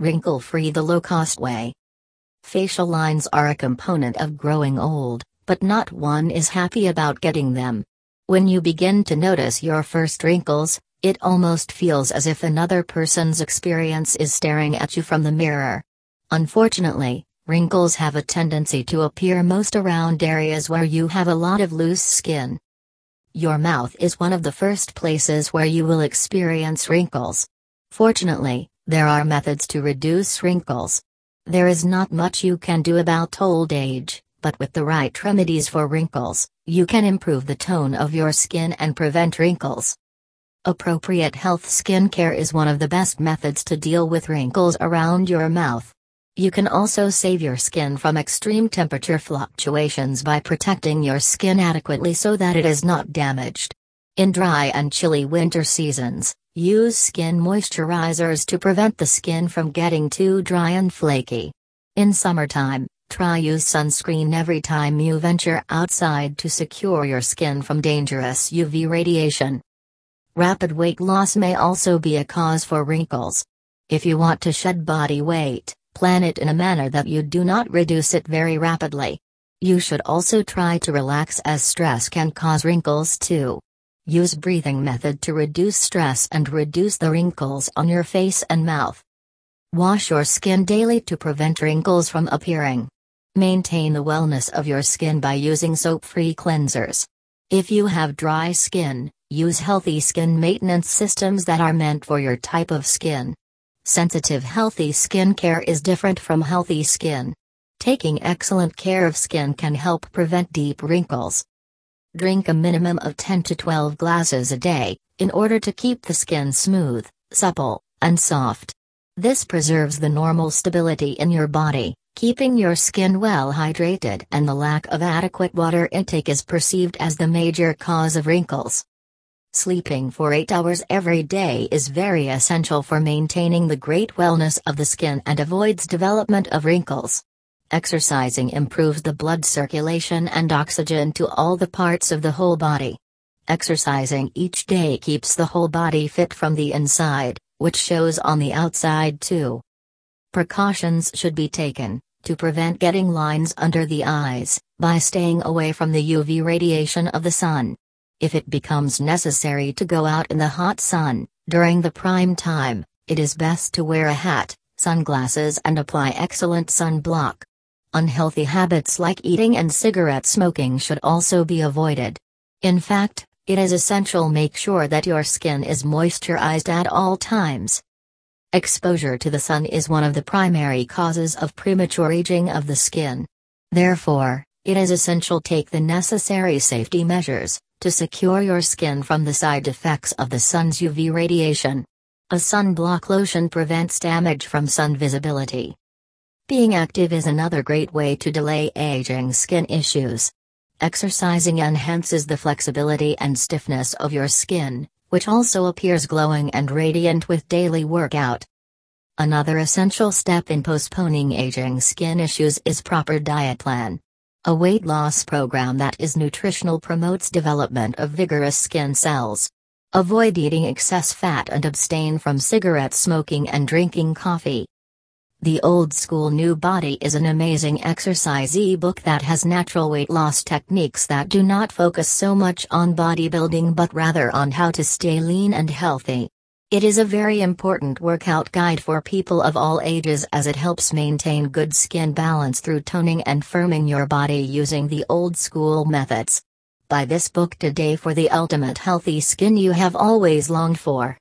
Wrinkle free the low cost way. Facial lines are a component of growing old, but not one is happy about getting them. When you begin to notice your first wrinkles, it almost feels as if another person's experience is staring at you from the mirror. Unfortunately, wrinkles have a tendency to appear most around areas where you have a lot of loose skin. Your mouth is one of the first places where you will experience wrinkles. Fortunately, there are methods to reduce wrinkles. There is not much you can do about old age, but with the right remedies for wrinkles, you can improve the tone of your skin and prevent wrinkles. Appropriate health skincare is one of the best methods to deal with wrinkles around your mouth. You can also save your skin from extreme temperature fluctuations by protecting your skin adequately so that it is not damaged. In dry and chilly winter seasons, use skin moisturizers to prevent the skin from getting too dry and flaky. In summertime, try use sunscreen every time you venture outside to secure your skin from dangerous UV radiation. Rapid weight loss may also be a cause for wrinkles. If you want to shed body weight, Plan it in a manner that you do not reduce it very rapidly. You should also try to relax as stress can cause wrinkles too. Use breathing method to reduce stress and reduce the wrinkles on your face and mouth. Wash your skin daily to prevent wrinkles from appearing. Maintain the wellness of your skin by using soap-free cleansers. If you have dry skin, use healthy skin maintenance systems that are meant for your type of skin. Sensitive healthy skin care is different from healthy skin. Taking excellent care of skin can help prevent deep wrinkles. Drink a minimum of 10 to 12 glasses a day, in order to keep the skin smooth, supple, and soft. This preserves the normal stability in your body, keeping your skin well hydrated and the lack of adequate water intake is perceived as the major cause of wrinkles. Sleeping for 8 hours every day is very essential for maintaining the great wellness of the skin and avoids development of wrinkles. Exercising improves the blood circulation and oxygen to all the parts of the whole body. Exercising each day keeps the whole body fit from the inside, which shows on the outside too. Precautions should be taken to prevent getting lines under the eyes by staying away from the UV radiation of the sun. If it becomes necessary to go out in the hot sun, during the prime time, it is best to wear a hat, sunglasses, and apply excellent sunblock. Unhealthy habits like eating and cigarette smoking should also be avoided. In fact, it is essential make sure that your skin is moisturized at all times. Exposure to the sun is one of the primary causes of premature aging of the skin. Therefore, it is essential take the necessary safety measures to secure your skin from the side effects of the sun's UV radiation. A sunblock lotion prevents damage from sun visibility. Being active is another great way to delay aging skin issues. Exercising enhances the flexibility and stiffness of your skin, which also appears glowing and radiant with daily workout. Another essential step in postponing aging skin issues is proper diet plan. A weight loss program that is nutritional promotes development of vigorous skin cells. Avoid eating excess fat and abstain from cigarette smoking and drinking coffee. The Old School New Body is an amazing exercise ebook that has natural weight loss techniques that do not focus so much on bodybuilding but rather on how to stay lean and healthy. It is a very important workout guide for people of all ages as it helps maintain good skin balance through toning and firming your body using the old school methods. Buy this book today for the ultimate healthy skin you have always longed for.